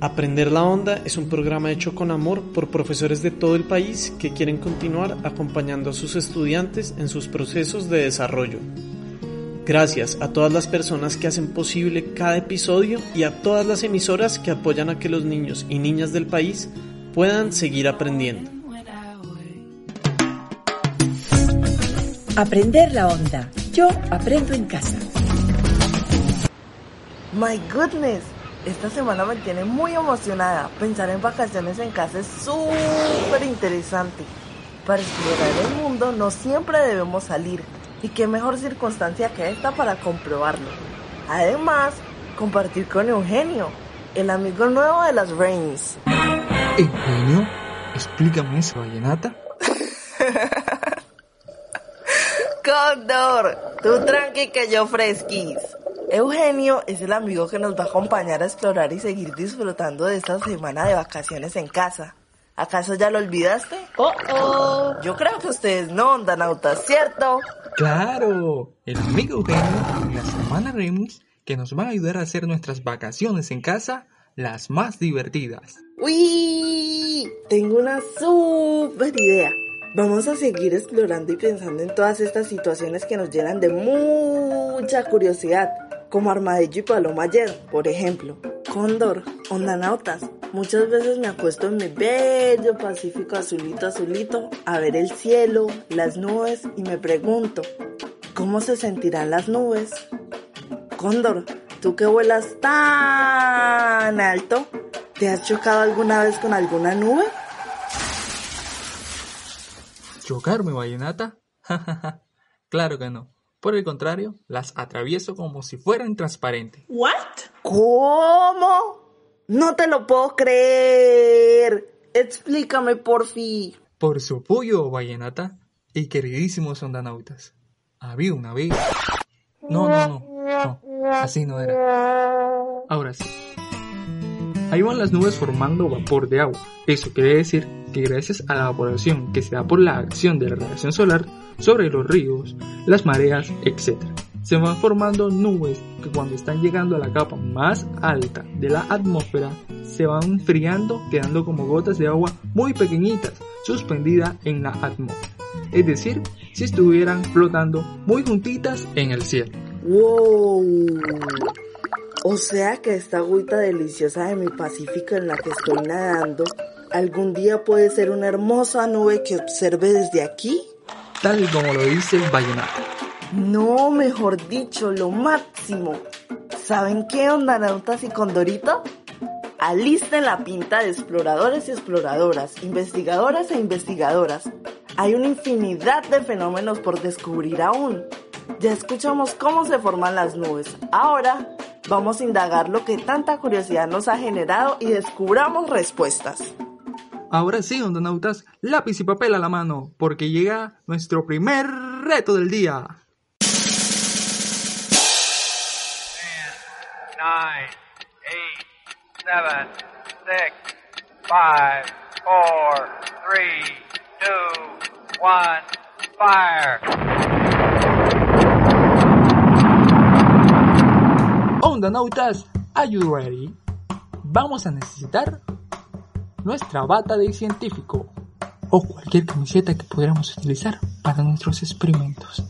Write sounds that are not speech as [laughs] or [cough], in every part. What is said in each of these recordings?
Aprender la Onda es un programa hecho con amor por profesores de todo el país que quieren continuar acompañando a sus estudiantes en sus procesos de desarrollo. Gracias a todas las personas que hacen posible cada episodio y a todas las emisoras que apoyan a que los niños y niñas del país puedan seguir aprendiendo. Aprender la onda. Yo aprendo en casa. My goodness, esta semana me tiene muy emocionada. Pensar en vacaciones en casa es súper interesante. Para explorar el mundo no siempre debemos salir. Y qué mejor circunstancia que esta para comprobarlo. Además, compartir con Eugenio, el amigo nuevo de las Reigns. Eugenio, explícame eso, vallenata. [laughs] Cóndor, tú tranqui que yo fresquis. Eugenio es el amigo que nos va a acompañar a explorar y seguir disfrutando de esta semana de vacaciones en casa. ¿Acaso ya lo olvidaste? Oh, oh. Yo creo que ustedes no, ondanautas, ¿cierto? Claro, el amigo Eugenio y la semana Remix que nos van a ayudar a hacer nuestras vacaciones en casa las más divertidas. ¡Uy! Tengo una súper idea. Vamos a seguir explorando y pensando en todas estas situaciones que nos llenan de mucha curiosidad, como Armadillo y Paloma ayer, por ejemplo. Cóndor, ondanautas, muchas veces me acuesto en mi bello Pacífico azulito azulito a ver el cielo, las nubes y me pregunto, ¿cómo se sentirán las nubes? Cóndor, tú que vuelas tan alto, ¿te has chocado alguna vez con alguna nube? ¿Chocarme, vallenata? [laughs] claro que no. Por el contrario, las atravieso como si fueran transparentes. What? ¿Cómo? No te lo puedo creer. Explícame por fin. Por su apoyo, vallenata y queridísimos ondanautas. Había una vez. No, no, no, no. Así no era. Ahora sí. Ahí van las nubes formando vapor de agua. Eso quiere decir que gracias a la evaporación que se da por la acción de la radiación solar sobre los ríos, las mareas, etc., se van formando nubes que cuando están llegando a la capa más alta de la atmósfera se van enfriando quedando como gotas de agua muy pequeñitas suspendidas en la atmósfera. Es decir, si estuvieran flotando muy juntitas en el cielo. ¡Wow! O sea que esta agüita deliciosa de mi Pacífico en la que estoy nadando algún día puede ser una hermosa nube que observe desde aquí. Tal como lo dice el vallenato. No, mejor dicho, lo máximo. ¿Saben qué, ondanautas y condorito? Alisten la pinta de exploradores y exploradoras, investigadoras e investigadoras. Hay una infinidad de fenómenos por descubrir aún. Ya escuchamos cómo se forman las nubes. Ahora vamos a indagar lo que tanta curiosidad nos ha generado y descubramos respuestas. Ahora sí, ondonautas, lápiz y papel a la mano, porque llega nuestro primer reto del día. 9, 8, 7, 6, 5, 4, 3, 2, 1, fire! Ondonautas, are you ready? Vamos a necesitar nuestra bata de científico o cualquier camiseta que pudiéramos utilizar para nuestros experimentos.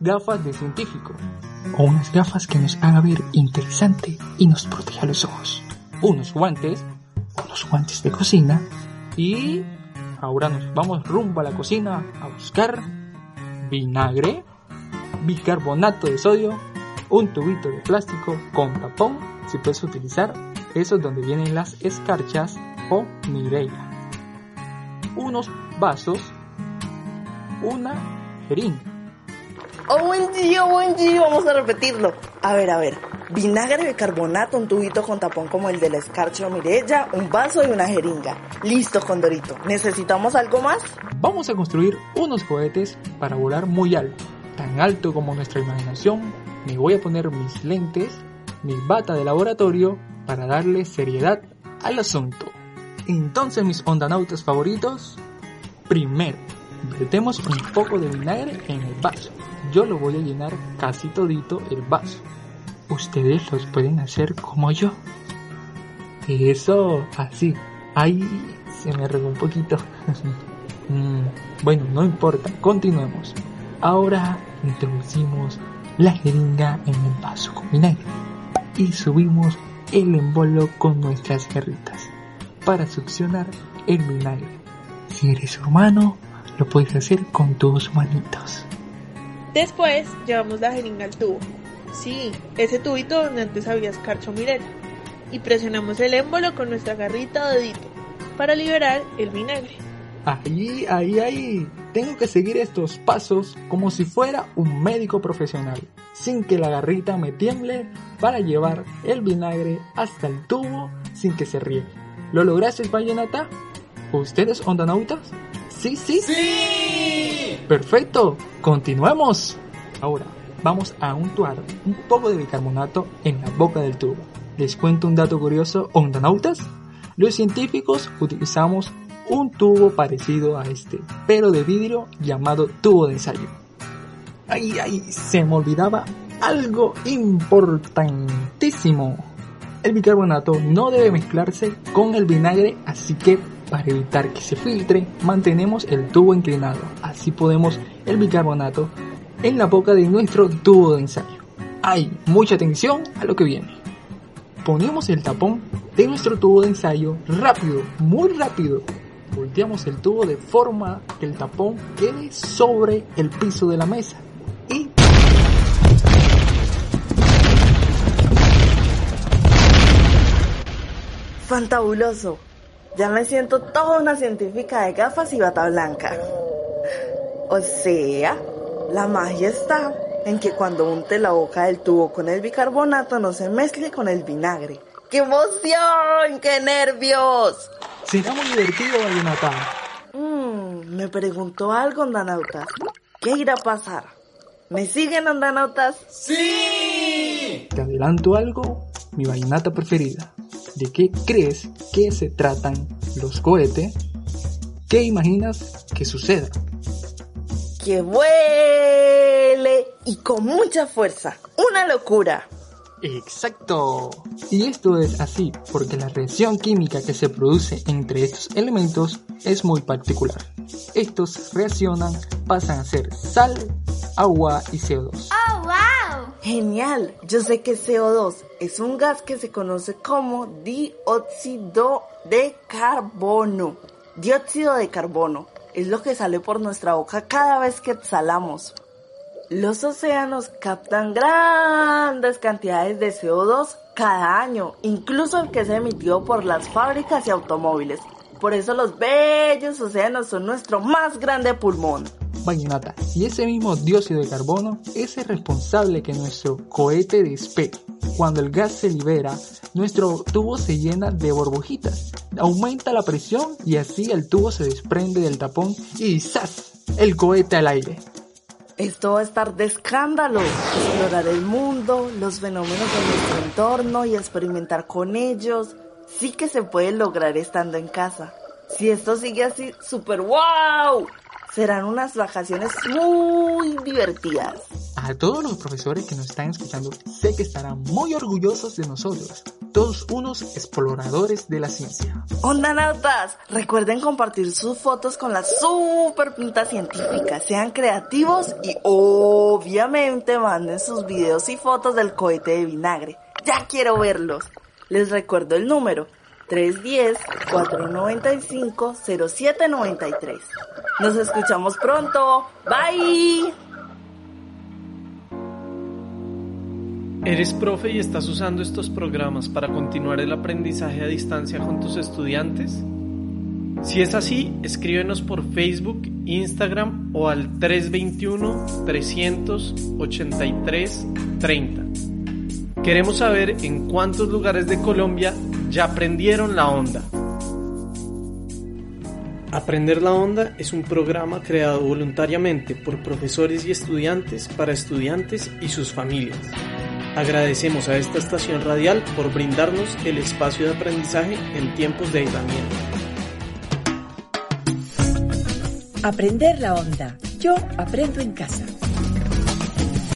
Gafas de científico o unas gafas que nos haga ver interesante y nos proteja los ojos. Unos guantes, unos guantes de cocina y ahora nos vamos rumbo a la cocina a buscar vinagre, bicarbonato de sodio, un tubito de plástico con tapón si puedes utilizar esos donde vienen las escarchas o mireia. Unos vasos, una jeringa. Oh, buen día, buen día. Vamos a repetirlo. A ver, a ver. vinagre de carbonato, un tubito con tapón como el de la escarcha Mirella, un vaso y una jeringa. Listo, Condorito. ¿Necesitamos algo más? Vamos a construir unos cohetes para volar muy alto, tan alto como nuestra imaginación. Me voy a poner mis lentes, mi bata de laboratorio para darle seriedad al asunto. Entonces mis ondanautas favoritos, primero, vertemos un poco de vinagre en el vaso. Yo lo voy a llenar casi todito el vaso. Ustedes los pueden hacer como yo. Eso, así. Ahí se me regó un poquito. [laughs] Mm, bueno, no importa, continuemos. Ahora introducimos la jeringa en el vaso con vinagre y subimos el embolo con nuestras garritas para succionar el vinagre. Si eres humano, lo puedes hacer con tus manitos. Después llevamos la jeringa al tubo. Sí, ese tubito donde antes había escarcho mirela. Y presionamos el émbolo con nuestra garrita o dedito para liberar el vinagre. Ahí, ahí, ahí. Tengo que seguir estos pasos como si fuera un médico profesional, sin que la garrita me tiemble para llevar el vinagre hasta el tubo sin que se riegue. ¿Lo lograste, Vallenata? ¿Ustedes ondanautas? Sí, sí. ¡Sí! Perfecto. Continuemos. Ahora, vamos a untuar un poco de bicarbonato en la boca del tubo. Les cuento un dato curioso, ondanautas. Los científicos utilizamos un tubo parecido a este, pero de vidrio llamado tubo de ensayo. Ay, ay, se me olvidaba algo importantísimo. El bicarbonato no debe mezclarse con el vinagre, así que para evitar que se filtre, mantenemos el tubo inclinado. Así podemos el bicarbonato en la boca de nuestro tubo de ensayo. Hay mucha atención a lo que viene. Ponemos el tapón de nuestro tubo de ensayo rápido, muy rápido. Volteamos el tubo de forma que el tapón quede sobre el piso de la mesa. Y Fantabuloso. Ya me siento toda una científica de gafas y bata blanca. O sea, la magia está en que cuando unte la boca del tubo con el bicarbonato no se mezcle con el vinagre. ¡Qué emoción! ¡Qué nervios! Será muy divertido, Vallenata. Mmm, me preguntó algo, andanautas. ¿Qué irá a pasar? ¿Me siguen, andanautas? ¡Sí! Te adelanto algo, mi vallenata preferida. ¿De qué crees que se tratan los cohetes? ¿Qué imaginas que suceda? ¡Que vuele! Y con mucha fuerza. ¡Una locura! Exacto. Y esto es así porque la reacción química que se produce entre estos elementos es muy particular. Estos reaccionan, pasan a ser sal, agua y CO2. ¡Oh, wow! Genial. Yo sé que CO2 es un gas que se conoce como dióxido de carbono. Dióxido de carbono es lo que sale por nuestra boca cada vez que exhalamos. Los océanos captan grandes cantidades de CO2 cada año, incluso el que se emitió por las fábricas y automóviles. Por eso los bellos océanos son nuestro más grande pulmón. Vallenata, y ese mismo dióxido de carbono es el responsable que nuestro cohete despegue. Cuando el gas se libera, nuestro tubo se llena de burbujitas, aumenta la presión y así el tubo se desprende del tapón y ¡zas! El cohete al aire. Esto va a estar de escándalo. Explorar el mundo, los fenómenos de nuestro entorno y experimentar con ellos. Sí que se puede lograr estando en casa. Si esto sigue así, super wow. Serán unas vacaciones muy divertidas. A todos los profesores que nos están escuchando, sé que estarán muy orgullosos de nosotros, todos unos exploradores de la ciencia. Ondanautas, recuerden compartir sus fotos con la super pinta científica. Sean creativos y obviamente manden sus videos y fotos del cohete de vinagre. Ya quiero verlos. Les recuerdo el número 310-495-0793. Nos escuchamos pronto. Bye. ¿Eres profe y estás usando estos programas para continuar el aprendizaje a distancia con tus estudiantes? Si es así, escríbenos por Facebook, Instagram o al 321-383-30. Queremos saber en cuántos lugares de Colombia ya aprendieron la onda. Aprender la Onda es un programa creado voluntariamente por profesores y estudiantes para estudiantes y sus familias. Agradecemos a esta estación radial por brindarnos el espacio de aprendizaje en tiempos de aislamiento. Aprender la onda. Yo aprendo en casa.